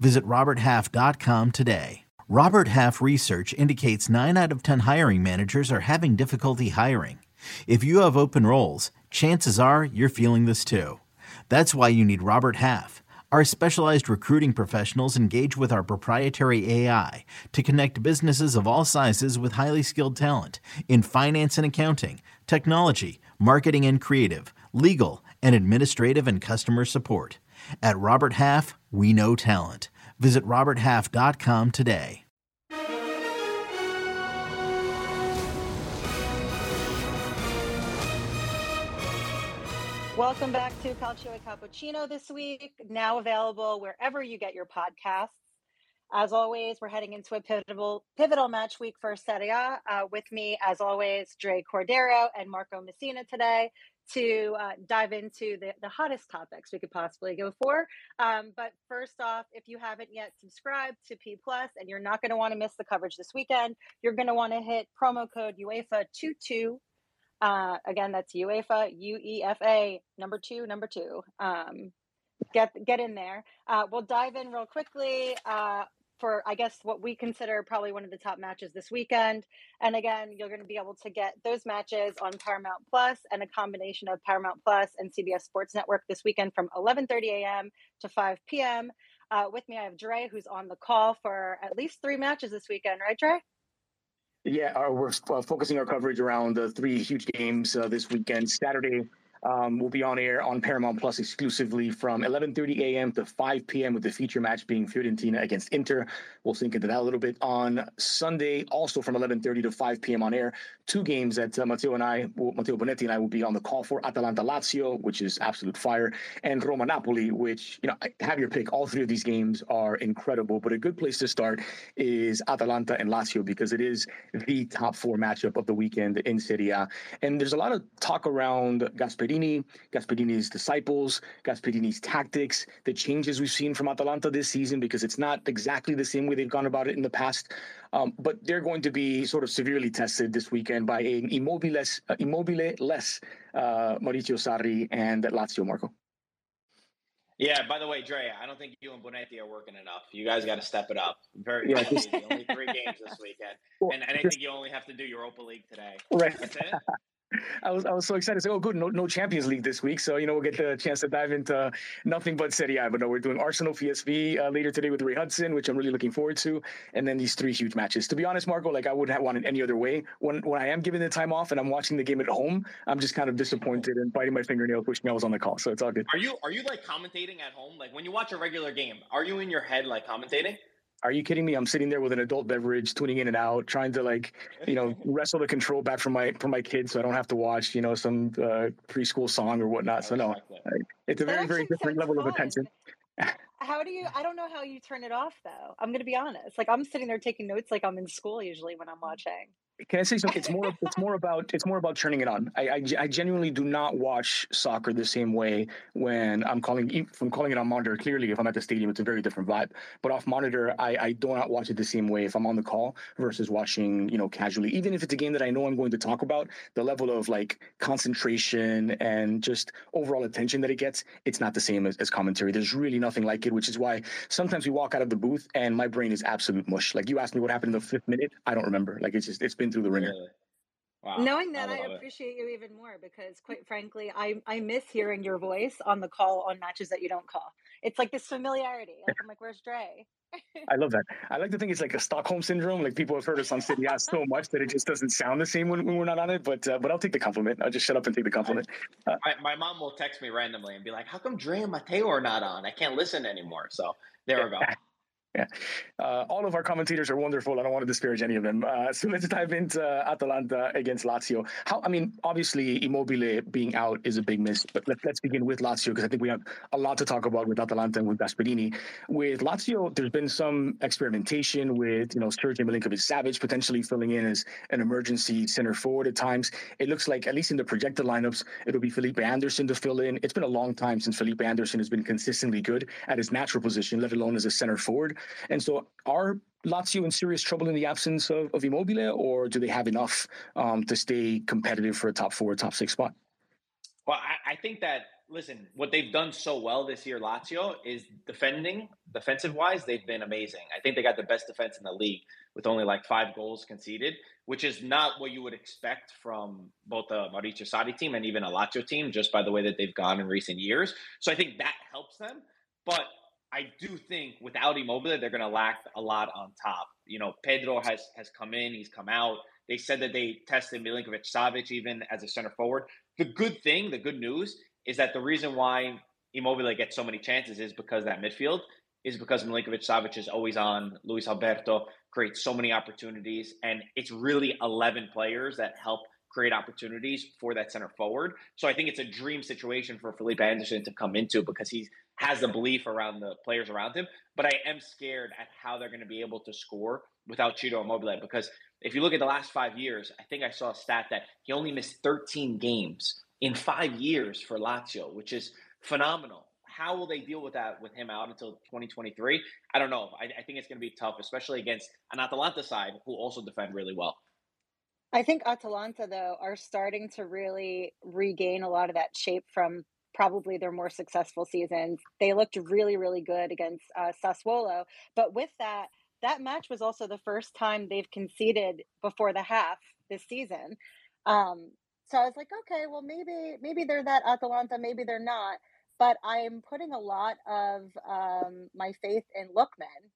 Visit RobertHalf.com today. Robert Half research indicates 9 out of 10 hiring managers are having difficulty hiring. If you have open roles, chances are you're feeling this too. That's why you need Robert Half. Our specialized recruiting professionals engage with our proprietary AI to connect businesses of all sizes with highly skilled talent in finance and accounting, technology, marketing and creative, legal, and administrative and customer support. At Robert Half, we know talent. Visit RobertHalf.com today. Welcome back to Calcio e Cappuccino this week, now available wherever you get your podcasts. As always, we're heading into a pivotal pivotal match week for Serie A. Uh, with me, as always, Dre Cordero and Marco Messina today to uh, dive into the, the hottest topics we could possibly go for. Um, but first off, if you haven't yet subscribed to P Plus and you're not going to want to miss the coverage this weekend, you're going to want to hit promo code UEFA 22 uh, again, that's UEFA, UEFA, number two, number two. Um, get get in there. Uh, we'll dive in real quickly uh, for, I guess, what we consider probably one of the top matches this weekend. And again, you're going to be able to get those matches on Paramount Plus and a combination of Paramount Plus and CBS Sports Network this weekend from 11:30 a.m. to 5 p.m. Uh, with me, I have Dre, who's on the call for at least three matches this weekend, right, Dre? Yeah, uh, we're uh, focusing our coverage around the three huge games uh, this weekend. Saturday, um, will be on air on Paramount Plus exclusively from 11:30 a.m. to 5 p.m. with the feature match being Fiorentina against Inter. We'll sink into that a little bit on Sunday, also from 11:30 to 5 p.m. on air. Two games that uh, Matteo and I, well, Matteo Bonetti and I, will be on the call for: Atalanta Lazio, which is absolute fire, and Roma Napoli, which you know have your pick. All three of these games are incredible, but a good place to start is Atalanta and Lazio because it is the top four matchup of the weekend in Serie A. And there's a lot of talk around Gasperini Gasperini, Gasperini's disciples, Gasperini's tactics, the changes we've seen from Atalanta this season, because it's not exactly the same way they've gone about it in the past. Um, but they're going to be sort of severely tested this weekend by an immobile, uh, immobile less uh, Maurizio Sarri and Lazio Marco. Yeah, by the way, Dre, I don't think you and Bonetti are working enough. You guys got to step it up. Very yeah, only three games this weekend. And, and I think you only have to do Europa League today. Right. That's it. I was I was so excited. Say, oh, good, no, no Champions League this week, so you know we'll get the chance to dive into nothing but Serie A. But no, we're doing Arsenal PSV uh, later today with Ray Hudson, which I'm really looking forward to, and then these three huge matches. To be honest, Marco, like I wouldn't have wanted any other way. When when I am given the time off and I'm watching the game at home, I'm just kind of disappointed and biting my fingernails, wishing I was on the call. So it's all good. Are you are you like commentating at home? Like when you watch a regular game, are you in your head like commentating? Are you kidding me? I'm sitting there with an adult beverage, tuning in and out, trying to like, you know, wrestle the control back from my from my kids, so I don't have to watch, you know, some uh, preschool song or whatnot. So no, it's a very very different level fun. of attention. how do you? I don't know how you turn it off though. I'm gonna be honest. Like I'm sitting there taking notes, like I'm in school usually when I'm watching. Can I say something? It's more. It's more about. It's more about turning it on. I, I, I, genuinely do not watch soccer the same way when I'm calling. I'm calling it on monitor, clearly, if I'm at the stadium, it's a very different vibe. But off monitor, I, I do not watch it the same way if I'm on the call versus watching, you know, casually. Even if it's a game that I know I'm going to talk about, the level of like concentration and just overall attention that it gets, it's not the same as, as commentary. There's really nothing like it, which is why sometimes we walk out of the booth and my brain is absolute mush. Like you asked me what happened in the fifth minute, I don't remember. Like it's just it's been been through the ringer. Really? Wow. Knowing that, I, I appreciate it. you even more because, quite frankly, I I miss hearing your voice on the call on matches that you don't call. It's like this familiarity. Like I'm like, where's Dre? I love that. I like to think it's like a Stockholm syndrome. Like people have heard us on Serie A so much that it just doesn't sound the same when, when we're not on it. But uh, but I'll take the compliment. I'll just shut up and take the compliment. Uh, my, my, mom will text me randomly and be like, "How come Dre and Matteo are not on? I can't listen anymore." So there we go. Yeah. Uh, all of our commentators are wonderful. I don't want to disparage any of them. Uh, so let's dive into Atalanta against Lazio. How? I mean, obviously, Immobile being out is a big miss, but let, us begin with Lazio because I think we have a lot to talk about with Atalanta and with Gasperini. With Lazio, there's been some experimentation with, you know, Sergej Milinkovic-Savic potentially filling in as an emergency center forward at times. It looks like, at least in the projected lineups, it'll be Felipe Anderson to fill in. It's been a long time since Felipe Anderson has been consistently good at his natural position, let alone as a center forward. And so are Lazio in serious trouble in the absence of, of Immobile, or do they have enough um, to stay competitive for a top four, top six spot? Well, I, I, think that listen, what they've done so well this year, Lazio, is defending, defensive wise, they've been amazing. I think they got the best defense in the league with only like five goals conceded, which is not what you would expect from both a Maurizio Sarri team and even a Lazio team, just by the way that they've gone in recent years. So I think that helps them. But I do think without Immobile, they're going to lack a lot on top. You know, Pedro has has come in, he's come out. They said that they tested Milinkovic Savic even as a center forward. The good thing, the good news, is that the reason why Immobile gets so many chances is because that midfield is because Milinkovic Savic is always on. Luis Alberto creates so many opportunities, and it's really 11 players that help create opportunities for that center forward. So I think it's a dream situation for Felipe Anderson to come into because he has the belief around the players around him. But I am scared at how they're going to be able to score without Ciro Immobile because if you look at the last five years, I think I saw a stat that he only missed 13 games in five years for Lazio, which is phenomenal. How will they deal with that with him out until 2023? I don't know. I, I think it's going to be tough, especially against an Atalanta side who also defend really well. I think Atalanta, though, are starting to really regain a lot of that shape from probably their more successful seasons. They looked really, really good against uh, Sassuolo. But with that, that match was also the first time they've conceded before the half this season. Um, so I was like, okay, well, maybe maybe they're that Atalanta, maybe they're not. But I'm putting a lot of um, my faith in Lookman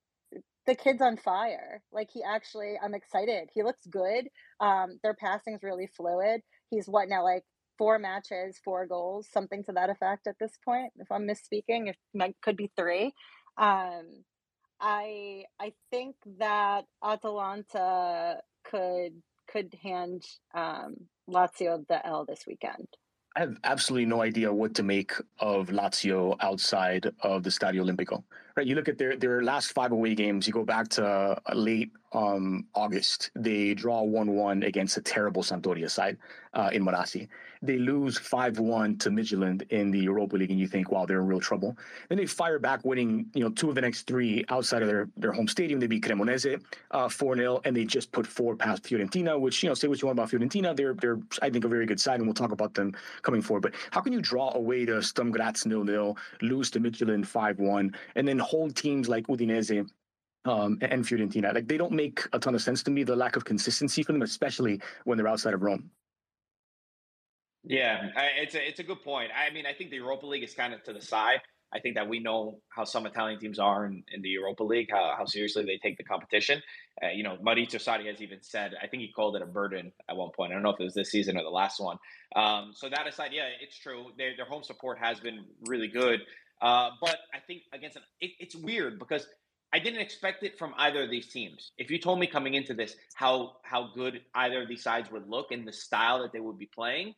the kid's on fire. Like he actually, I'm excited. He looks good. Um, their passing's really fluid. He's what now, like four matches, four goals, something to that effect at this point. If I'm misspeaking, it could be three. Um, I I think that Atalanta could could hand um, Lazio the L this weekend. I have absolutely no idea what to make of Lazio outside of the Stadio Olimpico. Right, you look at their their last five away games. You go back to uh, late um, August. They draw one one against a terrible Sampdoria side uh, in Marassi they lose 5 1 to Midtjylland in the Europa League, and you think, wow, they're in real trouble. Then they fire back, winning you know two of the next three outside of their, their home stadium. They beat Cremonese uh, 4 uh, 0, and they just put four past Fiorentina, which, you know, say what you want about Fiorentina. They're, they're I think, a very good side, and we'll talk about them coming forward. But how can you draw away to Sturm Graz 0 0, lose to Midtjylland 5 1, and then hold teams like Udinese um, and Fiorentina. Like they don't make a ton of sense to me. The lack of consistency for them, especially when they're outside of Rome. Yeah, it's a it's a good point. I mean, I think the Europa League is kind of to the side. I think that we know how some Italian teams are in, in the Europa League, how, how seriously they take the competition. Uh, you know, Maurizio Sarri has even said, I think he called it a burden at one point. I don't know if it was this season or the last one. Um, so that aside, yeah, it's true. Their, their home support has been really good. Uh, but I think against an, it, it's weird because I didn't expect it from either of these teams. If you told me coming into this how how good either of these sides would look and the style that they would be playing,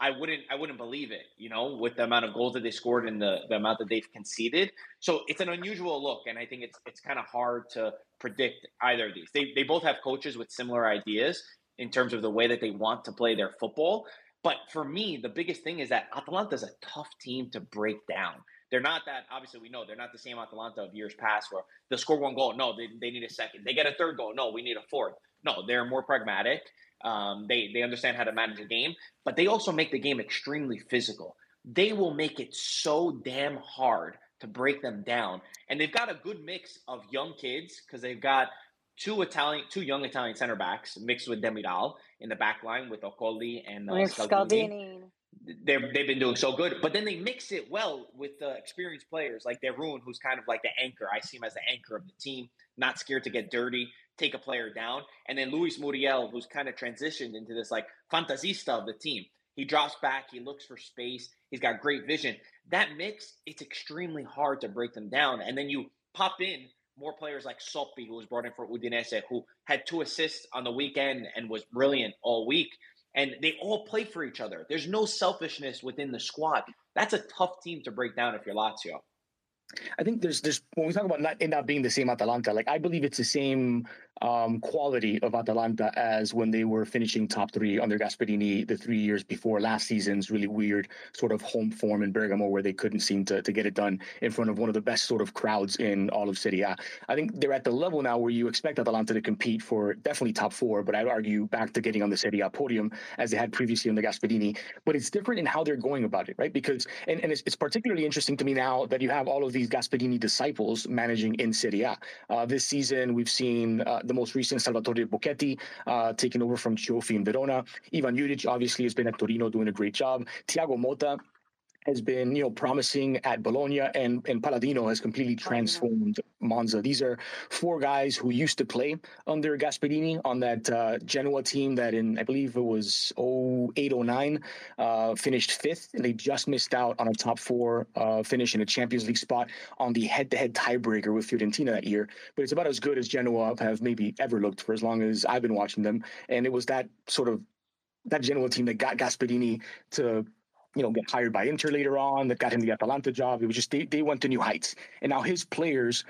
I wouldn't I wouldn't believe it, you know, with the amount of goals that they scored and the, the amount that they've conceded. So it's an unusual look, and I think it's it's kind of hard to predict either of these. They they both have coaches with similar ideas in terms of the way that they want to play their football. But for me, the biggest thing is that Atalanta is a tough team to break down. They're not that obviously we know they're not the same Atalanta of years past where they score one goal. No, they, they need a second. They get a third goal. No, we need a fourth. No, they're more pragmatic. Um, they they understand how to manage a game, but they also make the game extremely physical. They will make it so damn hard to break them down, and they've got a good mix of young kids because they've got two Italian, two young Italian center backs mixed with Demiral in the back line with Okoli and uh, Scalvini. Scalvini. They're, they've been doing so good, but then they mix it well with uh, experienced players like De Roon, who's kind of like the anchor. I see him as the anchor of the team, not scared to get dirty take a player down. And then Luis Muriel, who's kind of transitioned into this like fantasista of the team. He drops back, he looks for space, he's got great vision. That mix, it's extremely hard to break them down. And then you pop in more players like Soppy, who was brought in for Udinese, who had two assists on the weekend and was brilliant all week. And they all play for each other. There's no selfishness within the squad. That's a tough team to break down if you're Lazio. I think there's there's when we talk about not it not being the same Atalanta, like I believe it's the same um, quality of Atalanta as when they were finishing top three under Gasperini the three years before last season's really weird sort of home form in Bergamo where they couldn't seem to, to get it done in front of one of the best sort of crowds in all of Serie A. I think they're at the level now where you expect Atalanta to compete for definitely top four, but I'd argue back to getting on the Serie A podium as they had previously under Gasperini. But it's different in how they're going about it, right? Because and, and it's, it's particularly interesting to me now that you have all of these Gasperini disciples managing in Serie A. Uh, this season, we've seen uh, the most recent Salvatore Bocchetti uh, taking over from Cioffi in Verona. Ivan Juric obviously has been at Torino doing a great job. Thiago Motta has been, you know, promising at Bologna, and and Palladino has completely transformed Monza. These are four guys who used to play under Gasperini on that uh, Genoa team that in I believe it was 0809 uh, finished fifth, and they just missed out on a top four uh, finish in a Champions League spot on the head-to-head tiebreaker with Fiorentina that year. But it's about as good as Genoa have maybe ever looked for as long as I've been watching them, and it was that sort of that Genoa team that got Gasperini to you know, get hired by Inter later on, that got him the Atalanta job. It was just they, they went to new heights. And now his players,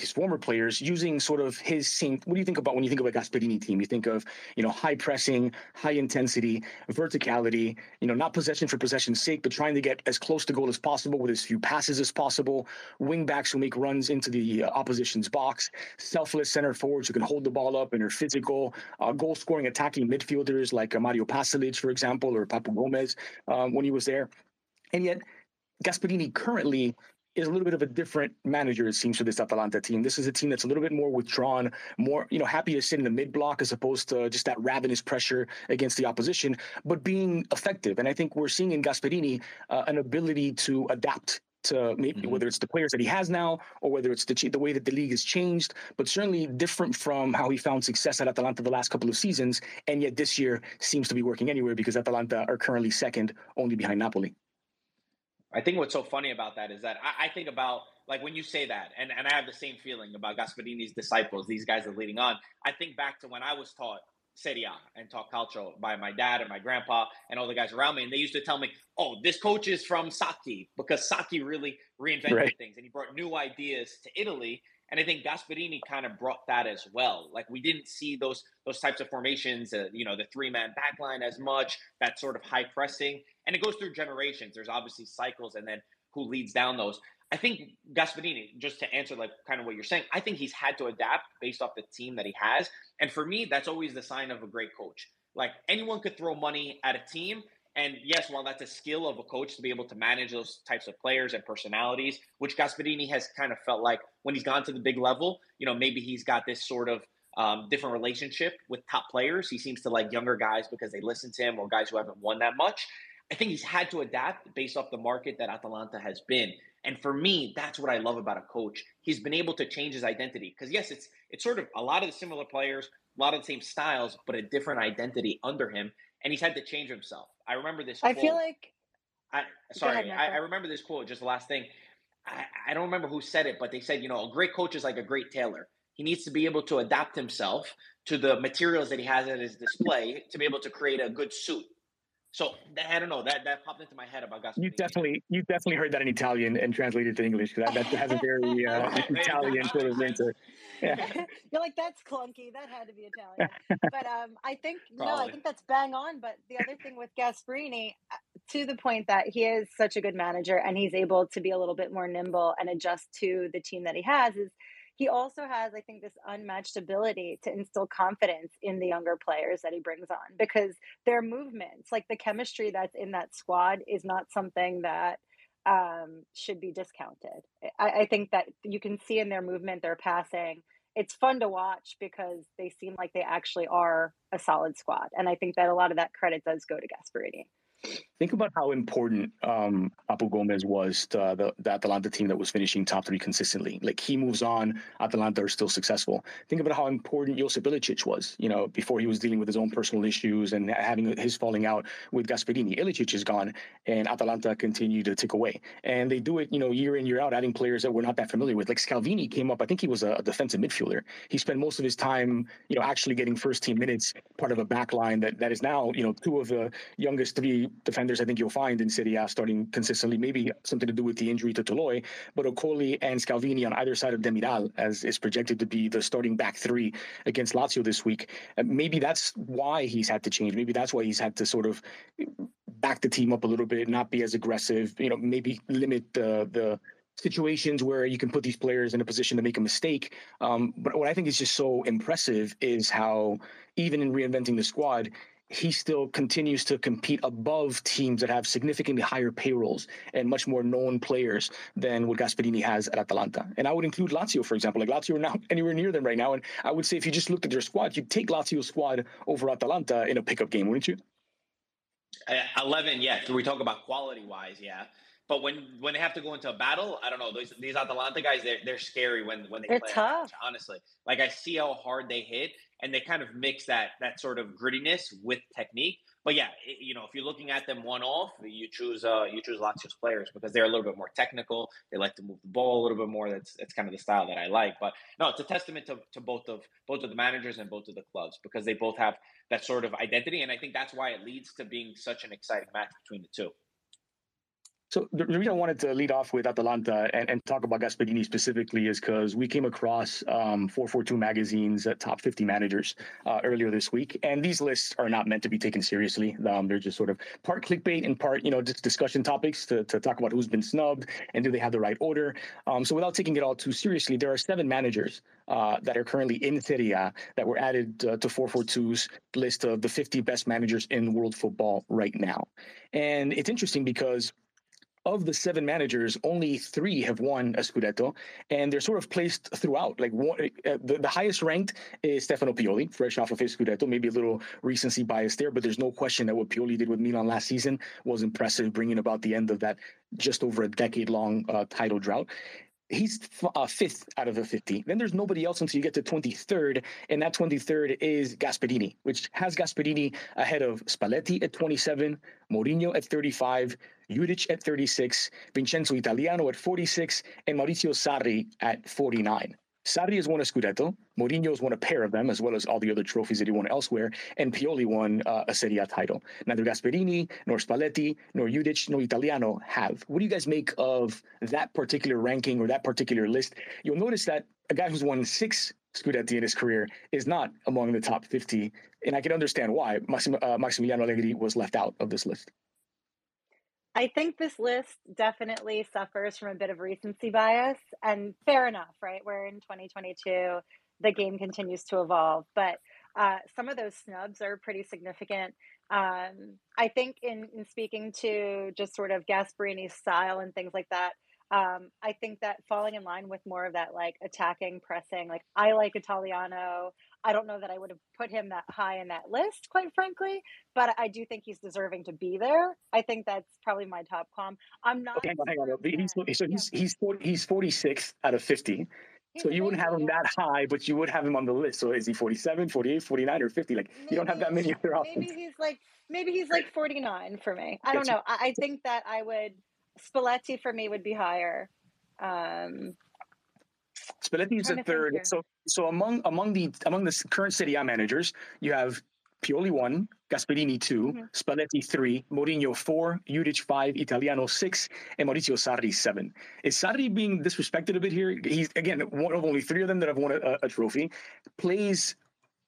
his former players, using sort of his same what do you think about when you think of a Gasperini team? You think of, you know, high pressing, high intensity, verticality, you know, not possession for possession's sake, but trying to get as close to goal as possible with as few passes as possible, wing backs who make runs into the uh, opposition's box, selfless center forwards who can hold the ball up and are physical, uh, goal scoring attacking midfielders like uh, Mario Pasalic, for example, or Papu Gomez um, when he was there. And yet Gasperini currently is a little bit of a different manager, it seems, for this Atalanta team. This is a team that's a little bit more withdrawn, more, you know, happy to sit in the mid block as opposed to just that ravenous pressure against the opposition, but being effective. And I think we're seeing in Gasperini uh, an ability to adapt to maybe mm-hmm. whether it's the players that he has now or whether it's the the way that the league has changed, but certainly different from how he found success at Atalanta the last couple of seasons, and yet this year seems to be working anywhere because Atalanta are currently second, only behind Napoli. I think what's so funny about that is that I, I, think about like when you say that, and, and I have the same feeling about Gasperini's disciples, these guys are leading on. I think back to when I was taught Serie A and taught calcio by my dad and my grandpa and all the guys around me, and they used to tell me, "Oh, this coach is from Sacchi because Sacchi really reinvented right. things and he brought new ideas to Italy." And I think Gasperini kind of brought that as well. Like we didn't see those those types of formations, uh, you know, the three man backline as much, that sort of high pressing, and it goes through generations. There's obviously cycles, and then who leads down those. I think Gasperini, just to answer like kind of what you're saying, I think he's had to adapt based off the team that he has, and for me, that's always the sign of a great coach. Like anyone could throw money at a team, and yes, while that's a skill of a coach to be able to manage those types of players and personalities, which Gasperini has kind of felt like when he's gone to the big level, you know, maybe he's got this sort of um, different relationship with top players. He seems to like younger guys because they listen to him or guys who haven't won that much. I think he's had to adapt based off the market that Atalanta has been. And for me, that's what I love about a coach. He's been able to change his identity because yes, it's it's sort of a lot of the similar players, a lot of the same styles, but a different identity under him and he's had to change himself. I remember this. Quote. I feel like. I sorry, ahead, I, I, remember this quote. Just the last thing. I, I don't remember who said it, but they said, you know, a great coach is like a great tailor. He needs to be able to adapt himself to the materials that he has at his display to be able to create a good suit. So I don't know that that popped into my head about Gasperini. You definitely you definitely heard that in Italian and translated to English because that, that has a very uh, Italian sort of ring Yeah. You're like that's clunky. That had to be Italian. but um, I think Probably. no, I think that's bang on. But the other thing with Gasperini, uh, to the point that he is such a good manager and he's able to be a little bit more nimble and adjust to the team that he has, is he also has, I think, this unmatched ability to instill confidence in the younger players that he brings on because their movements, like the chemistry that's in that squad, is not something that um, should be discounted. I, I think that you can see in their movement, their passing. It's fun to watch because they seem like they actually are a solid squad. And I think that a lot of that credit does go to Gasperini. Think about how important um, Papu Gomez was to the, the Atalanta team that was finishing top three consistently. Like he moves on, Atalanta are still successful. Think about how important Josip Ilicic was, you know, before he was dealing with his own personal issues and having his falling out with Gasperini. Ilicic is gone, and Atalanta continue to tick away. And they do it, you know, year in, year out, adding players that we're not that familiar with. Like Scalvini came up, I think he was a defensive midfielder. He spent most of his time, you know, actually getting first team minutes, part of a back line that, that is now, you know, two of the youngest three defenders I think you'll find in Serie A starting consistently, maybe something to do with the injury to Toloi, but Okoli and Scalvini on either side of Demiral, as is projected to be the starting back three against Lazio this week. Uh, maybe that's why he's had to change. Maybe that's why he's had to sort of back the team up a little bit, not be as aggressive, you know, maybe limit the the situations where you can put these players in a position to make a mistake. Um, but what I think is just so impressive is how, even in reinventing the squad, he still continues to compete above teams that have significantly higher payrolls and much more known players than what Gasperini has at Atalanta. And I would include Lazio, for example. Like Lazio are not anywhere near them right now. And I would say if you just looked at their squad, you'd take Lazio's squad over Atalanta in a pickup game, wouldn't you? Uh, 11, yeah. we talk about quality wise, yeah. But when when they have to go into a battle, I don't know. These these Atalanta guys, they're they're scary when when they they're play. Tough. Honestly, like I see how hard they hit, and they kind of mix that that sort of grittiness with technique. But yeah, it, you know, if you're looking at them one off, you choose uh, you choose Lazio's players because they're a little bit more technical. They like to move the ball a little bit more. That's that's kind of the style that I like. But no, it's a testament to, to both of both of the managers and both of the clubs because they both have that sort of identity, and I think that's why it leads to being such an exciting match between the two. So the reason I wanted to lead off with Atalanta and, and talk about Gasperini specifically is because we came across um, 442 magazine's uh, top 50 managers uh, earlier this week, and these lists are not meant to be taken seriously. Um, they're just sort of part clickbait and part, you know, just discussion topics to, to talk about who's been snubbed and do they have the right order. Um, so without taking it all too seriously, there are seven managers uh, that are currently in Serie A that were added uh, to 442's list of the 50 best managers in world football right now. And it's interesting because of the seven managers, only three have won a Scudetto, and they're sort of placed throughout. Like one, uh, the, the highest ranked is Stefano Pioli, fresh off of his Scudetto. Maybe a little recency bias there, but there's no question that what Pioli did with Milan last season was impressive, bringing about the end of that just over a decade long uh, title drought he's uh, fifth out of the 50. Then there's nobody else until you get to 23rd, and that 23rd is Gasperini, which has Gasperini ahead of Spalletti at 27, Mourinho at 35, Juric at 36, Vincenzo Italiano at 46, and Maurizio Sarri at 49. Sarri has won a Scudetto. Mourinho has won a pair of them, as well as all the other trophies that he won elsewhere. And Pioli won uh, a Serie A title. Neither Gasperini, nor Spalletti, nor Juric, nor Italiano have. What do you guys make of that particular ranking or that particular list? You'll notice that a guy who's won six Scudetti in his career is not among the top 50. And I can understand why Maxim, uh, Maximiliano Allegri was left out of this list. I think this list definitely suffers from a bit of recency bias, and fair enough, right? We're in 2022, the game continues to evolve, but uh, some of those snubs are pretty significant. Um, I think in, in speaking to just sort of Gasperini's style and things like that, um, I think that falling in line with more of that like attacking, pressing, like I like Italiano. I don't know that I would have put him that high in that list, quite frankly, but I do think he's deserving to be there. I think that's probably my top comp. I'm not. Okay, hang on, hang on. He's, so he's he's 40, he's 46 out of 50. He's so you wouldn't have him that high, but you would have him on the list. So is he 47, 48, 49, or 50? Like maybe, you don't have that many other options. Maybe he's like maybe he's like 49 for me. I don't know. I, I think that I would Spalletti for me would be higher. Um, Spalletti is the third. So so among among the among the current Serie A managers, you have Pioli one, Gasperini 2 mm-hmm. Spalletti three, Mourinho four, Juric five, Italiano six, and Maurizio Sarri seven. Is Sarri being disrespected a bit here? He's again one of only three of them that have won a, a trophy. Plays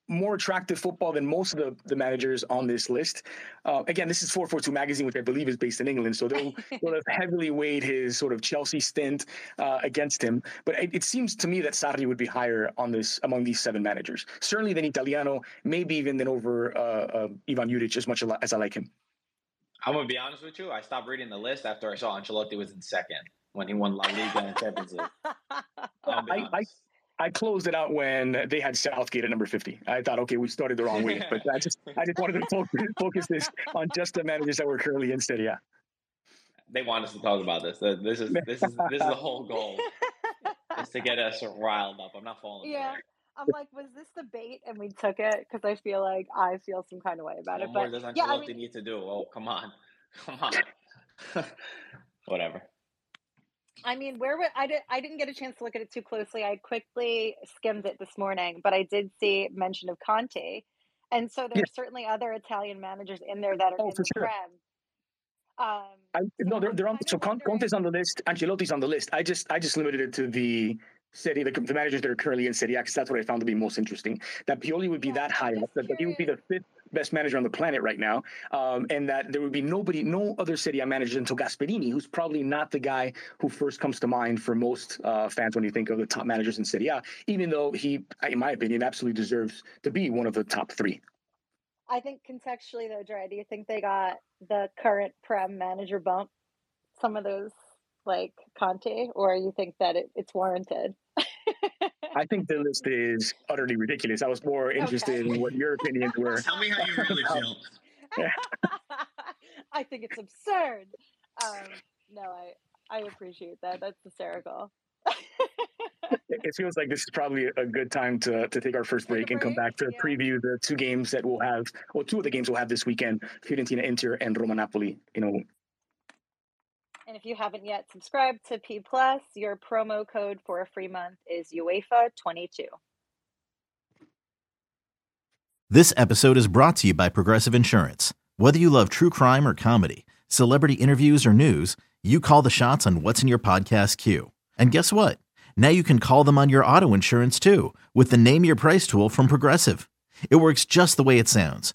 more attractive football than most of the, the managers on this list. Uh, again, this is 442 magazine, which I believe is based in England. So they'll, they'll have heavily weighed his sort of Chelsea stint uh, against him. But it, it, seems to me that Sarri would be higher on this among these seven managers. Certainly than Italiano, maybe even than over uh, uh Ivan Juric, as much as I like him. I'm going to be honest with you. I stopped reading the list after I saw Ancelotti was in second when he won La Liga and Champions League. I, I, I closed it out when they had Southgate at number 50. I thought, okay, we started the wrong way, but I just I just wanted to focus, focus this on just the managers that were currently in Serie A. They want us to talk about this. Uh, this is this is this is the whole goal, is to get us riled up. I'm not falling. Yeah. I'm like, was this the bait? And we took it because I feel like I feel some kind of way about what it. more But does yeah, I Ancelotti mean, need to do? Oh, come on, come on. Whatever. I mean, where would I did I didn't get a chance to look at it too closely. I quickly skimmed it this morning, but I did see mention of Conte, and so Yeah. there's certainly other Italian managers in there that are Oh, in for the sure. Prem. Um, I, no, they're, they're on. So Conte's on the list. Ancelotti's on the list. I just I just limited it to the Serie, the, the managers that are currently in Serie A, because that's what I found to be most interesting. That Pioli would be Yeah, that high up, that, that he would be the fifth best manager on the planet right now, um, and that there would be nobody, no other Serie A manager until Gasperini, who's probably not the guy who first comes to mind for most uh, fans when you think of the top managers in Serie. A, even though he, in my opinion, absolutely deserves to be one of the top three. I think contextually though, Dre, do you think they got the current Prem manager bump? Some of those like Conte, or you think that it, it's warranted? I think the list is utterly ridiculous. I was more interested in what your opinions were. Tell me how you really feel. I think it's absurd. Um, no, I I appreciate that. That's hysterical. It it feels like this is probably a good time to, to take our first Take a break and come back to yeah. preview the two games that we'll have, well, two of the games we'll have this weekend: Fiorentina Inter and Roma Napoli. You know, And if you haven't yet subscribed to P Plus, your promo code for a free month is UEFA twenty two. This episode is brought to you by Progressive Insurance. Whether you love true crime or comedy, celebrity interviews or news, you call the shots on what's in your podcast queue. And guess what? Now you can call them on your auto insurance too with the Name Your Price tool from Progressive. It works just the way it sounds.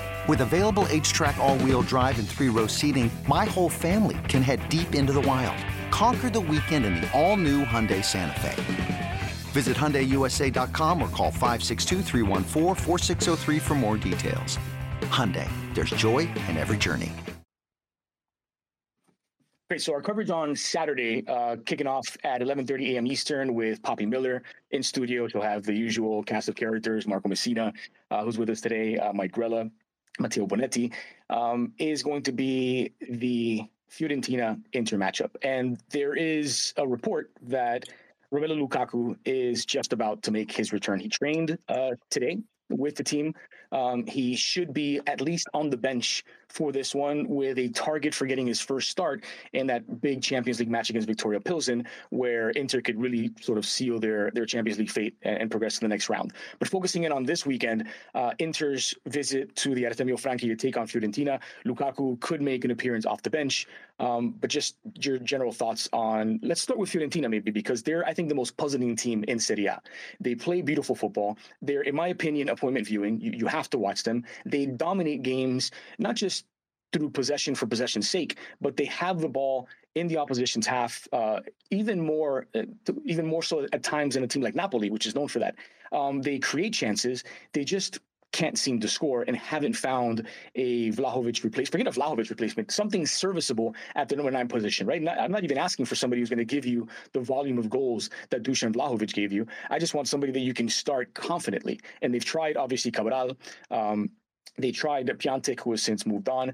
With available H track, all wheel drive, and three row seating, my whole family can head deep into the wild. Conquer the weekend in the all new Hyundai Santa Fe. Visit HyundaiUSA.com or call 562-314-4603 for more details. Hyundai, there's joy in every journey. Great. So our coverage on Saturday, uh, kicking off at 11:30 a.m. Eastern with Poppy Miller in studio. She'll have the usual cast of characters: Marco Messina, uh, who's with us today, uh, Mike Grella, Matteo Bonetti, um, is going to be the Fiorentina Inter matchup. And there is a report that Romelu Lukaku is just about to make his return. He trained uh, today with the team. Um, he should be at least on the bench for this one with a target for getting his first start in that big Champions League match against Viktoria Pilsen, where Inter could really sort of seal their their Champions League fate and, and progress to the next round. But focusing in on this weekend, uh, Inter's visit to the Artemio Franchi to take on Fiorentina, Lukaku could make an appearance off the bench. Um, but just your general thoughts on let's start with Fiorentina maybe because they're I think the most puzzling team in Serie A. They play beautiful football. They're in my opinion appointment viewing. You, you have to watch them. They dominate games not just through possession for possession's sake, but they have the ball in the opposition's half, uh, even more, uh, even more so at times than a team like Napoli, which is known for that. Um, they create chances. They just can't seem to score and haven't found a Vlahovic replacement. Forget a Vlahovic replacement, something serviceable at the number nine position, right? Not, I'm not even asking for somebody who's going to give you the volume of goals that Dusan Vlahovic gave you. I just want somebody that you can start confidently. And they've tried, obviously, Cabral. Um, they tried Piatek, who has since moved on.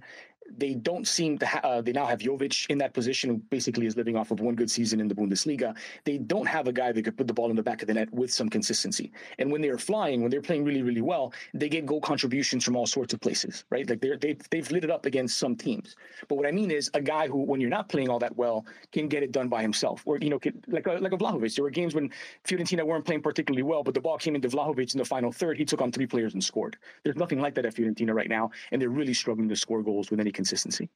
They don't seem to. Ha- uh, they now have Jovic in that position, who basically is living off of one good season in the Bundesliga. They don't have a guy that could put the ball in the back of the net with some consistency. And when they're flying, when they're playing really, really well, they get goal contributions from all sorts of places, right? Like they're they they've lit it up against some teams. But what I mean is a guy who, when you're not playing all that well, can get it done by himself, or you know, could, like a, like a Vlahovic. There were games when Fiorentina weren't playing particularly well, but the ball came into Vlahovic in the final third. He took on three players and scored. There's nothing like that at Fiorentina right now, and they're really struggling to score goals with any consistency.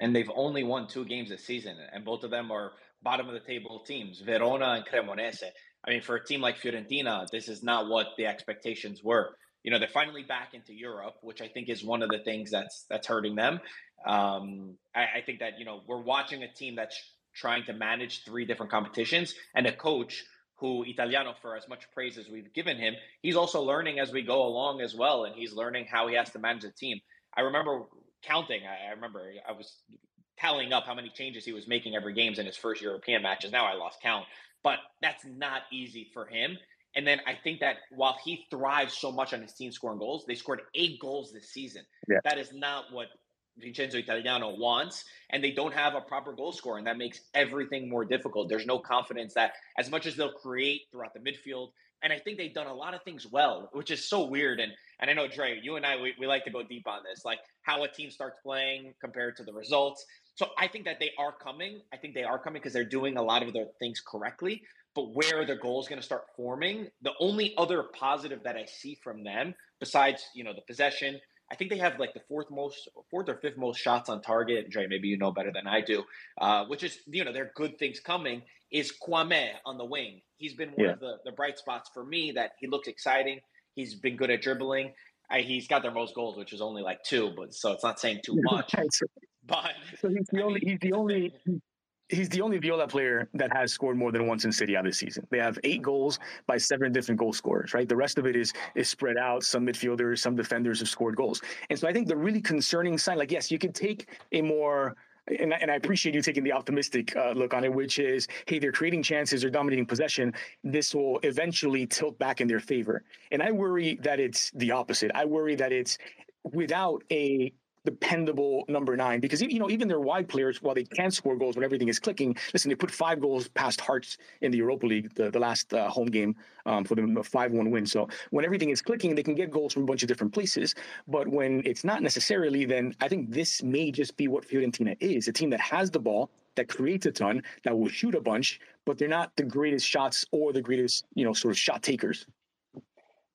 and they've only won two games this season, and both of them are bottom of the table teams, Verona and Cremonese. I mean, for a team like Fiorentina, this is not what the expectations were. You know, they're finally back into Europe, which I think is one of the things that's that's hurting them. Um, I, I think that you know we're watching a team that's trying to manage three different competitions and a coach who Italiano, for as much praise as we've given him, he's also learning as we go along as well, and he's learning how he has to manage a team. I remember counting. I, I remember I was tallying up how many changes he was making every games in his first European matches. Now I lost count, but that's not easy for him. And then I think that while he thrives so much on his team scoring goals, they scored eight goals this season. Yeah. That is not what Vincenzo Italiano wants, and they don't have a proper goal scorer, and that makes everything more difficult. There's no confidence that as much as they'll create throughout the midfield, and I think they've done a lot of things well, which is so weird. And and I know Dre, you and I we, we like to go deep on this, like how a team starts playing compared to the results. So I think that they are coming. I think they are coming because they're doing a lot of their things correctly. But where the goal is going to start forming, the only other positive that I see from them, besides you know the possession, I think they have like the fourth most, fourth or fifth most shots on target. Dre, maybe you know better than I do. Uh, which is, you know, there are good things coming. Is Kouamé on the wing? He's been one yeah. of the, the bright spots for me. That he looks exciting. He's been good at dribbling. I, he's got their most goals, which is only like two, but so it's not saying too much. but so he's the only he's the only he's the only Viola player that has scored more than once in A this season. They have eight goals by seven different goal scorers, right? The rest of it is is spread out. Some midfielders, some defenders have scored goals. And so I think the really concerning sign, like, yes, you can take a more and, and I appreciate you taking the optimistic uh, look on it, which is, hey, they're creating chances, they're dominating possession. This will eventually tilt back in their favor. And I worry that it's the opposite. I worry that it's without a dependable number nine because you know even their wide players while they can score goals when everything is clicking listen they put five goals past hearts in the europa league the, the last uh, home game um, for them a 5-1 win. So when everything is clicking they can get goals from a bunch of different places. But when it's not necessarily then i think this may just be what fiorentina is a team that has the ball that creates a ton that will shoot a bunch but they're not the greatest shots or the greatest you know sort of shot takers.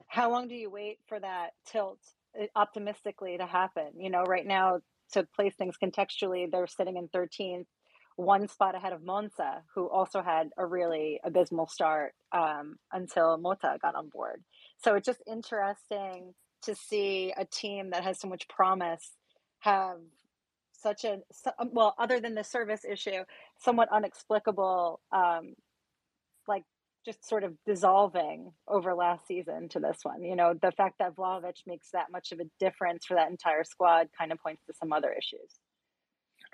How long do you wait for that tilt optimistically to happen. You know, right now, to place things contextually, they're sitting in 13th, one spot ahead of Monza, who also had a really abysmal start um, until Motta got on board. So it's just interesting to see a team that has so much promise have such a well, other than the service issue, somewhat unexplicable um, like just sort of dissolving over last season to this one. You know, the fact that Vlahovic makes that much of a difference for that entire squad kind of points to some other issues.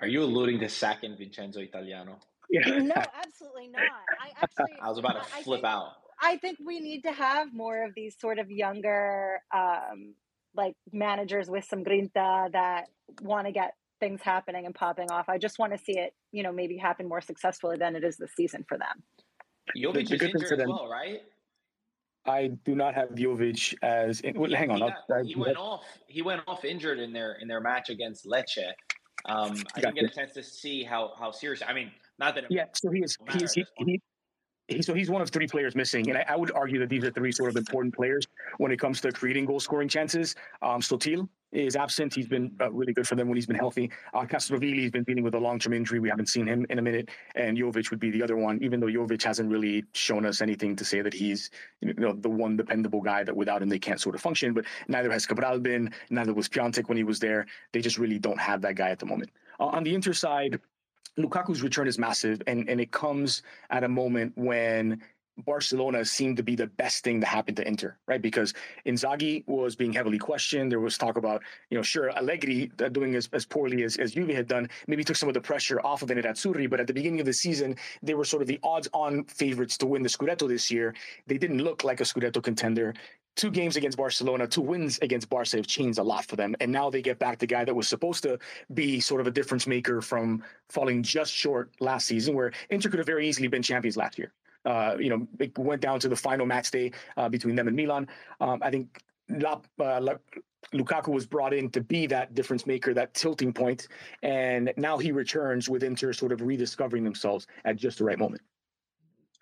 Are you alluding to sacking Vincenzo Italiano? Yeah. no, absolutely not. I actually I was about to flip think, out. I think we need to have more of these sort of younger um, like managers with some grinta that want to get things happening and popping off. I just want to see it, you know, maybe happen more successfully than it is this season for them. Jovic is injured as well, right? I do not have Jovic as. In, well, hang on, he, got, he went off. He went off injured in their in their match against Lecce. Um, I didn't get a chance to see how how serious. I mean, not that. yeah, so he is. He is. He, he, he, so he's one of three players missing, and I, I, would argue that these are three sort of important players when it comes to creating goal scoring chances. Um, Sottil is absent. He's been uh, really good for them when he's been healthy. Uh, Castrovilli has been dealing with a long term injury. We haven't seen him in a minute, and Jovic would be the other one. Even though Jovic hasn't really shown us anything to say that he's you know the one dependable guy that without him they can't sort of function. But neither has Cabral been. Neither was Piatek when he was there. They just really don't have that guy at the moment. Uh, on the Inter side, Lukaku's return is massive, and and it comes at a moment when Barcelona seemed to be the best thing to happen to Inter, right? Because Inzaghi was being heavily questioned. There was talk about, you know, sure, Allegri uh, doing as, as poorly as, as Juve had done, maybe took some of the pressure off of Nerazzurri. But at the beginning of the season, they were sort of the odds-on favorites to win the Scudetto this year. They didn't look like a Scudetto contender. Two games against Barcelona, two wins against Barca have changed a lot for them. And now they get back the guy that was supposed to be sort of a difference maker from falling just short last season, where Inter could have very easily been champions last year. Uh, you know, it went down to the final match day uh, between them and Milan. Um, I think La, uh, La, Lukaku was brought in to be that difference maker, that tilting point, and now he returns with Inter sort of rediscovering themselves at just the right moment.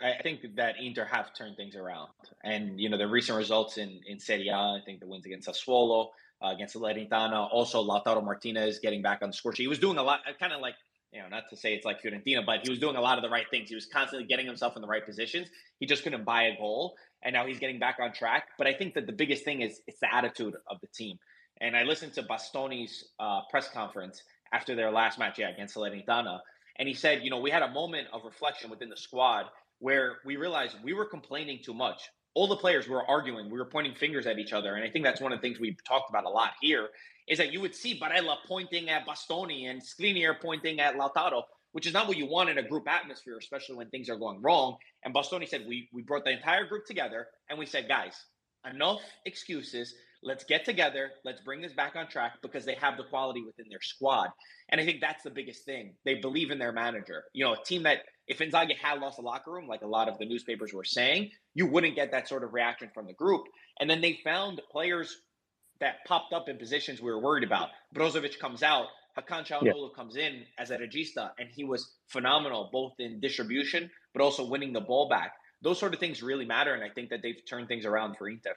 I think that Inter have turned things around, and you know the recent results in in Serie A. I think the wins against Sassuolo, uh, against Salernitana, also Lautaro Martinez getting back on the score sheet. He was doing a lot, kind of like you know, not to say it's like Fiorentina, but he was doing a lot of the right things. He was constantly getting himself in the right positions. He just couldn't buy a goal, and now he's getting back on track. But I think that the biggest thing is it's the attitude of the team. And I listened to Bastoni's uh, press conference after their last match, yeah, against Salernitana, and he said, you know, we had a moment of reflection within the squad where we realized we were complaining too much. All the players were arguing, we were pointing fingers at each other, and I think that's one of the things we've talked about a lot here is that you would see Barella pointing at Bastoni and Skriniar pointing at Lautaro, which is not what you want in a group atmosphere, especially when things are going wrong. And Bastoni said, we, we brought the entire group together and we said, guys, enough excuses. Let's get together. Let's bring this back on track because they have the quality within their squad. And I think that's the biggest thing. They believe in their manager. You know, a team that, if Inzaghi had lost the locker room, like a lot of the newspapers were saying, you wouldn't get that sort of reaction from the group. And then they found players that popped up in positions we were worried about. Brozovic comes out, Hakan Çalhanoğlu yeah. comes in as a regista, and he was phenomenal both in distribution but also winning the ball back. Those sort of things really matter, and I think that they've turned things around for Inter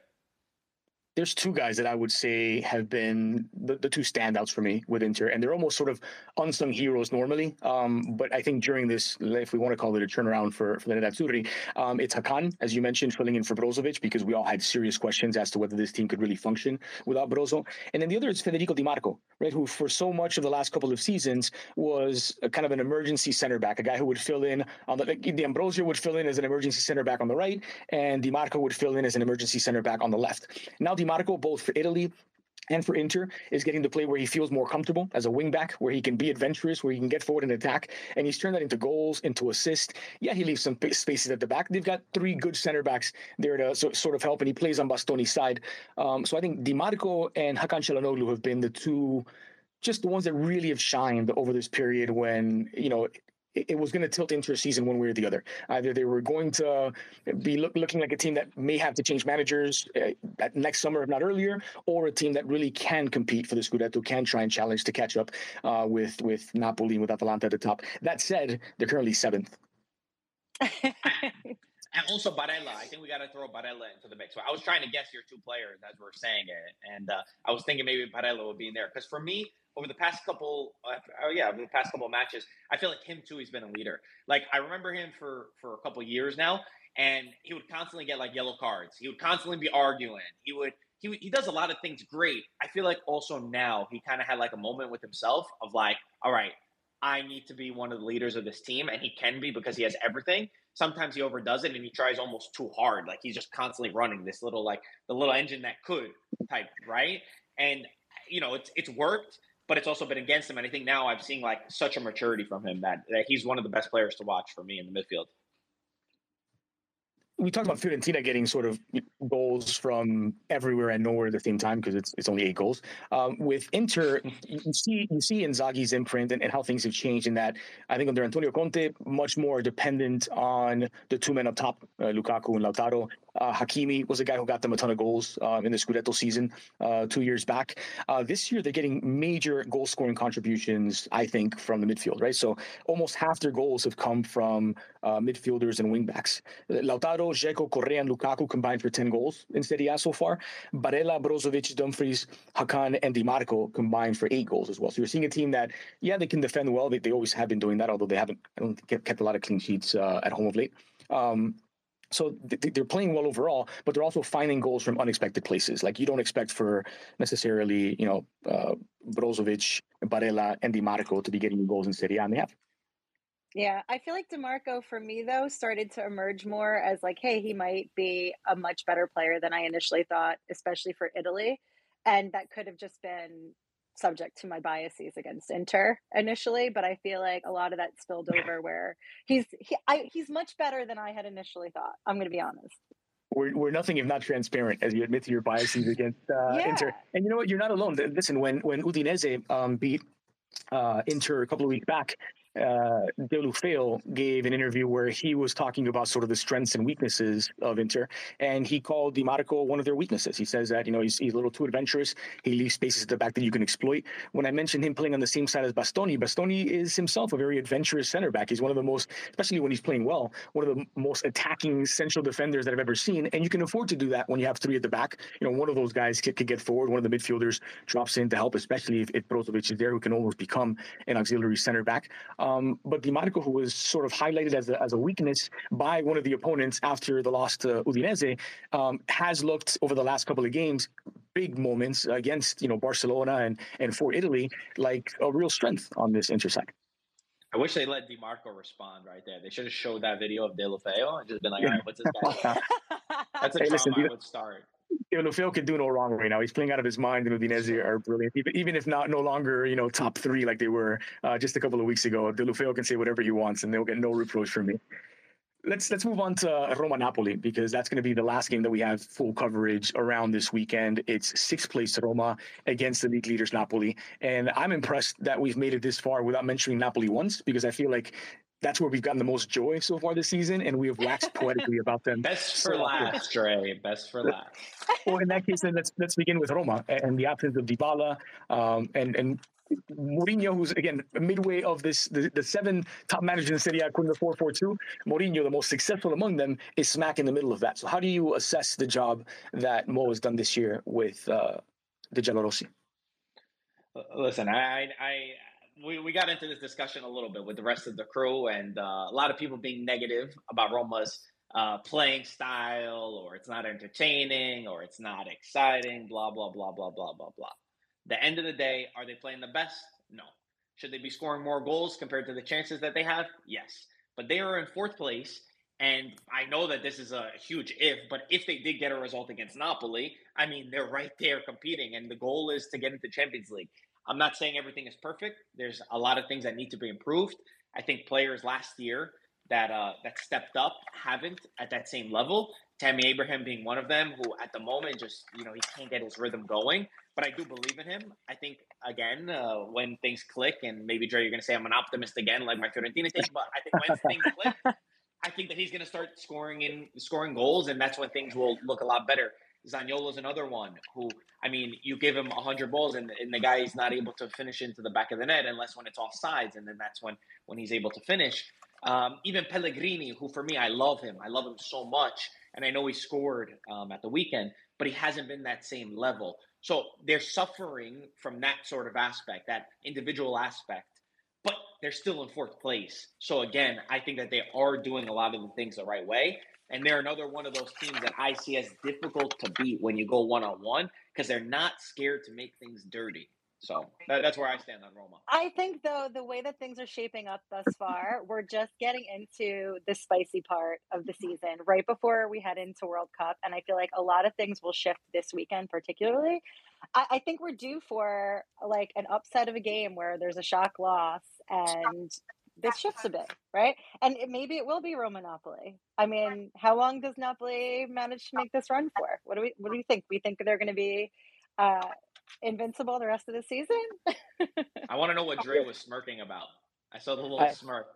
there's two guys that I would say have been the, the two standouts for me with Inter, and they're almost sort of unsung heroes normally. Um, but I think during this, if we want to call it a turnaround for, for the Nerazzurri, um, it's Hakan, as you mentioned, filling in for Brozovic, because we all had serious questions as to whether this team could really function without Brozo. And then the other is Federico Di Marco, right, who for so much of the last couple of seasons was kind of an emergency center back, a guy who would fill in on the, like, D'Ambrosio would fill in as an emergency center back on the right, and Di Marco would fill in as an emergency center back on the left. Now, Di Marco, both for Italy and for Inter is getting to play where he feels more comfortable as a wingback, where he can be adventurous, where he can get forward and attack, and he's turned that into goals, into assists. Yeah, he leaves some spaces at the back. They've got three good center backs there to so, sort of help, and he plays on Bastoni's side. Um, so I think Di Marco and Hakan Çalhanoğlu have been the two just the ones that really have shined over this period when you know it, was going to tilt into a season one way or the other. Either they were going to be look, looking like a team that may have to change managers uh, next summer, if not earlier, or a team that really can compete for the Scudetto, can try and challenge to catch up uh, with with Napoli and with Atalanta at the top. That said, they're currently seventh. And also Barella. I think we got to throw Barella into the mix. So I was trying to guess your two players as we're saying it, and uh, I was thinking maybe Barella would be in there because for me, over the past couple, uh, oh yeah, over the past couple matches, I feel like him too. He's been a leader. Like I remember him for for a couple years now, and he would constantly get like yellow cards. He would constantly be arguing. He would he he does a lot of things great. I feel like also now he kind of had like a moment with himself of like, all right, I need to be one of the leaders of this team, and he can be because he has everything. Sometimes he overdoes it and he tries almost too hard. Like he's just constantly running this little like the little engine that could type, right? And you know, it's it's worked but it's also been against him. And I think now I'm seeing like such a maturity from him that, that he's one of the best players to watch for me in the midfield. We talked about Fiorentina getting sort of goals from everywhere and nowhere at the same time because it's it's only eight goals. Um, with Inter, you see you see Inzaghi's imprint and, and, how things have changed. In that, I think under Antonio Conte, much more dependent on the two men up top, uh, Lukaku and Lautaro, uh, Hakimi was a guy who got them a ton of goals um, in the Scudetto season uh, two years back. Uh, this year, they're getting major goal scoring contributions, I think, from the midfield, right? So almost half their goals have come from uh, midfielders and wingbacks. Lautaro, Dzeko, Correa, and Lukaku combined for 10 goals in Serie A so far. Barella, Brozovic, Dumfries, Hakan, and Di Marco combined for eight goals as well. So you're seeing a team that, yeah, they can defend well. They, they always have been doing that, although they haven't, I don't think, kept a lot of clean sheets uh, at home of late. Um, so they're playing well overall, but they're also finding goals from unexpected places. Like you don't expect for necessarily, you know, uh, Brozovic, Barella, and Di Marco to be getting goals in Serie A, and they have. Yeah, I feel like DiMarco for me though started to emerge more as like, hey, he might be a much better player than I initially thought, especially for Italy, and that could have just been subject to my biases against Inter initially, but I feel like a lot of that spilled over where he's he, I, he's much better than I had initially thought. I'm going to be honest. We're, we're nothing if not transparent, as you admit to your biases against uh, yeah. Inter. And you know what? You're not alone. Listen, when when Udinese um, beat uh, Inter a couple of weeks back, uh, Deulofeu gave an interview where he was talking about sort of the strengths and weaknesses of Inter, and he called Di Marco one of their weaknesses. He says that you know he's, he's a little too adventurous. He leaves spaces at the back that you can exploit. When I mentioned him playing on the same side as Bastoni, Bastoni is himself a very adventurous center back. He's one of the most, especially when he's playing well, one of the most attacking central defenders that I've ever seen. And you can afford to do that when you have three at the back. You know, one of those guys could, could get forward. One of the midfielders drops in to help, especially if, if Brozovic is there, who can almost become an auxiliary center back. But Di Marco, who was sort of highlighted as a, as a weakness by one of the opponents after the loss to Udinese, um, has looked over the last couple of games, big moments against you know Barcelona and and for Italy, like a real strength on this intersect. I wish they let Di Marco respond right there. They should have showed that video of Deulofeu and just been like, "All right, what's this guy?" That's a hey, listen, I would start. Deulofeu can do no wrong right now. He's playing out of his mind, and Udinese are brilliant. Even, even if not no longer, you know, top three like they were uh, just a couple of weeks ago. Deulofeu can say whatever he wants, and they'll get no reproach from me. Let's let's move on to Roma Napoli because that's going to be the last game that we have full coverage around this weekend. It's sixth place Roma against the league leaders Napoli, and I'm impressed that we've made it this far without mentioning Napoli once because I feel like that's where we've gotten the most joy so far this season, and we have waxed poetically about them. Best for last, Dre. Best for last. well, in that case, then let's let's begin with Roma and the absence of Dybala um, and and Mourinho, who's again midway of this the, the seven top managers in Serie A, according to four four two. Mourinho, the most successful among them, is smack in the middle of that. So, how do you assess the job that Mo has done this year with uh, the Giallorossi? Listen, I, I we, we got into this discussion a little bit with the rest of the crew, and uh, a lot of people being negative about Roma's uh, playing style, or it's not entertaining, or it's not exciting, blah, blah, blah, blah, blah, blah, blah. The end of the day, are they playing the best? No. Should they be scoring more goals compared to the chances that they have? Yes. But they are in fourth place, and I know that this is a huge if, but if they did get a result against Napoli, I mean, they're right there competing, and the goal is to get into Champions League. I'm not saying everything is perfect. There's a lot of things that need to be improved. I think players last year that uh, that stepped up haven't at that same level. Tammy Abraham being one of them, who at the moment just you know he can't get his rhythm going. But I do believe in him. I think again uh, when things click, and maybe Dre, you're going to say I'm an optimist again, like my Fiorentina thing. But I think when things click, I think that he's going to start scoring in scoring goals, and that's when things will look a lot better. Zaniolo's another one who, I mean, you give him 100 balls and, and the guy is not able to finish into the back of the net unless when it's off sides, and then that's when when he's able to finish. Um, even Pellegrini, who for me, I love him. I love him so much. And I know he scored um, at the weekend, but he hasn't been that same level. So they're suffering from that sort of aspect, that individual aspect, but they're still in fourth place. So again, I think that they are doing a lot of the things the right way. And they're another one of those teams that I see as difficult to beat when you go one on one because they're not scared to make things dirty. So that, that's where I stand on Roma. I think though the way that things are shaping up thus far, we're just getting into the spicy part of the season right before we head into World Cup, and I feel like a lot of things will shift this weekend, particularly. I, I think we're due for like an upset of a game where there's a shock loss and this shifts a bit, right? And it, maybe it will be Roma Napoli. I mean, how long does Napoli manage to make this run for? What do we What do you think? We think they're going to be uh, invincible the rest of the season? I want to know what Dre was smirking about. I saw the little I, smirk.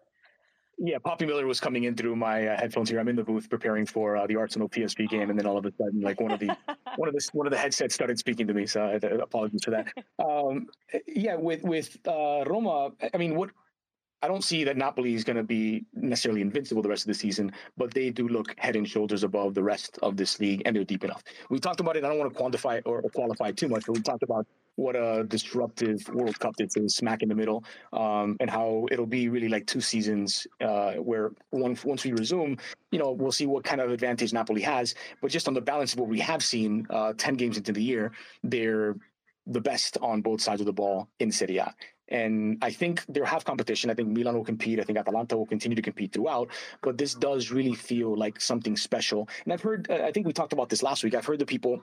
Yeah, Poppy Miller was coming in through my uh, headphones here. I'm in the booth preparing for uh, the Arsenal PSV game, and then all of a sudden, like one of the one of the one of the headsets started speaking to me. So I, uh, apologies for that. Um, yeah, with with uh, Roma, I mean, what I don't see that Napoli is going to be necessarily invincible the rest of the season, but they do look head and shoulders above the rest of this league, and they're deep enough. We talked about it. I don't want to quantify or, qualify too much, but we talked about what a disruptive World Cup this is, smack in the middle, um, and how it'll be really like two seasons uh, where once once we resume, you know, we'll see what kind of advantage Napoli has. But just on the balance of what we have seen, uh, ten games into the year, they're the best on both sides of the ball in Serie A. And I think they'll have competition. I think Milan will compete. I think Atalanta will continue to compete throughout. But this does really feel like something special. And I've heard, uh, I think we talked about this last week. I've heard the people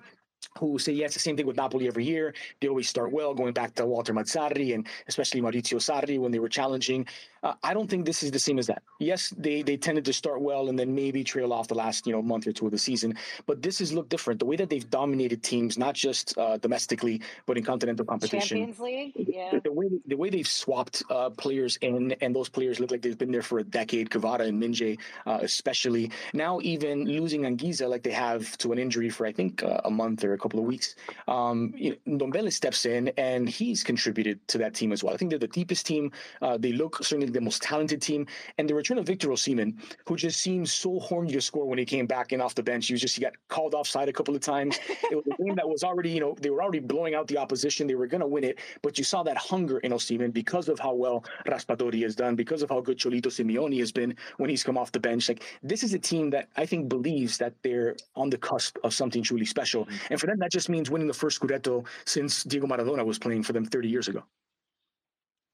who say, yes, the same thing with Napoli every year. They always start well, going back to Walter Mazzarri and especially Maurizio Sarri when they were challenging. Uh, I don't think this is the same as that. Yes, they they tended to start well and then maybe trail off the last you know month or two of the season. But this has looked different. The way that they've dominated teams, not just uh, domestically, but in continental competition. Champions League, yeah. The, way the way they've swapped uh, players in, and those players look like they've been there for a decade. Cavada and Min-jae, uh, especially now, even losing Anguissa like they have to an injury for I think uh, a month after a couple of weeks. Um, you know, Ndombele steps in and he's contributed to that team as well. I think they're the deepest team. Uh, they look certainly the most talented team. And the return of Victor Osimhen, who just seemed so horny to score when he came back in off the bench. He was just he got called offside a couple of times. it was a game that was already, you know, they were already blowing out the opposition. They were going to win it, but you saw that hunger in Osimhen because of how well Raspadori has done, because of how good Cholito Simeone has been when he's come off the bench. Like this is a team that I think believes that they're on the cusp of something truly special. Mm-hmm. And for them, that just means winning the first Scudetto since Diego Maradona was playing for them 30 years ago.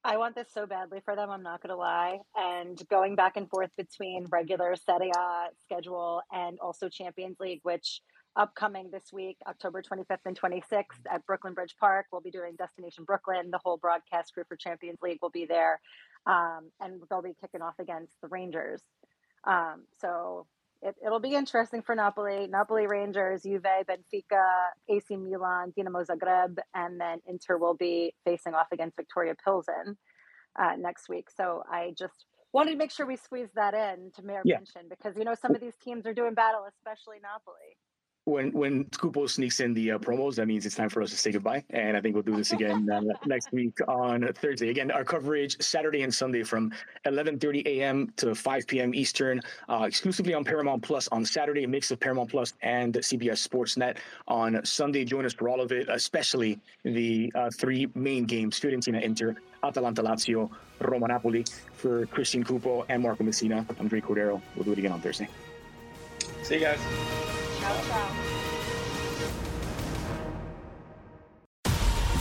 I want this so badly for them, I'm not going to lie. And going back and forth between regular Serie A schedule and also Champions League, which upcoming this week, October 25th and 26th at Brooklyn Bridge Park. We'll be doing Destination Brooklyn. The whole broadcast crew for Champions League will be there. Um, and they'll be kicking off against the Rangers. Um, so it, will be interesting for Napoli. Napoli Rangers, Juve, Benfica, AC Milan, Dinamo Zagreb, and then Inter will be facing off against Viktoria Pilsen uh, next week. So I just wanted to make sure we squeeze that in to Mayor yeah. mention because you know some of these teams are doing battle, especially Napoli when when Cupo sneaks in the uh, promos, that means it's time for us to say goodbye. And I think we'll do this again uh, next week on Thursday. Again, our coverage Saturday and Sunday from 11:30 a.m. to 5 p.m. Eastern, uh, exclusively on Paramount Plus on Saturday, a mix of Paramount Plus and CBS Sportsnet on Sunday. Join us for all of it, especially the uh, three main games: Fiorentina, Inter, Atalanta, Lazio, Roma, Napoli. For Christine Cupo and Marco Messina, I'm Dre Cordero. We'll do it again on Thursday. See you guys.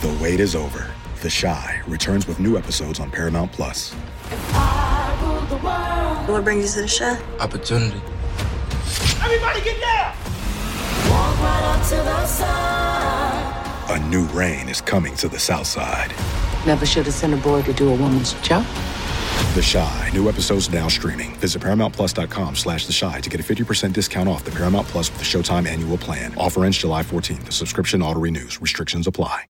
The wait is over. The Chi returns with new episodes on Paramount Plus. What brings you to the Chi? Opportunity. Everybody get down! Right a new reign is coming to the South Side. Never should have sent a boy to do a woman's job. The Chi. New episodes now streaming. Visit ParamountPlus.com slash The Chi to get a 50% discount off the Paramount Plus with the Showtime annual plan. Offer ends July 14th. The subscription auto-renews. Restrictions apply.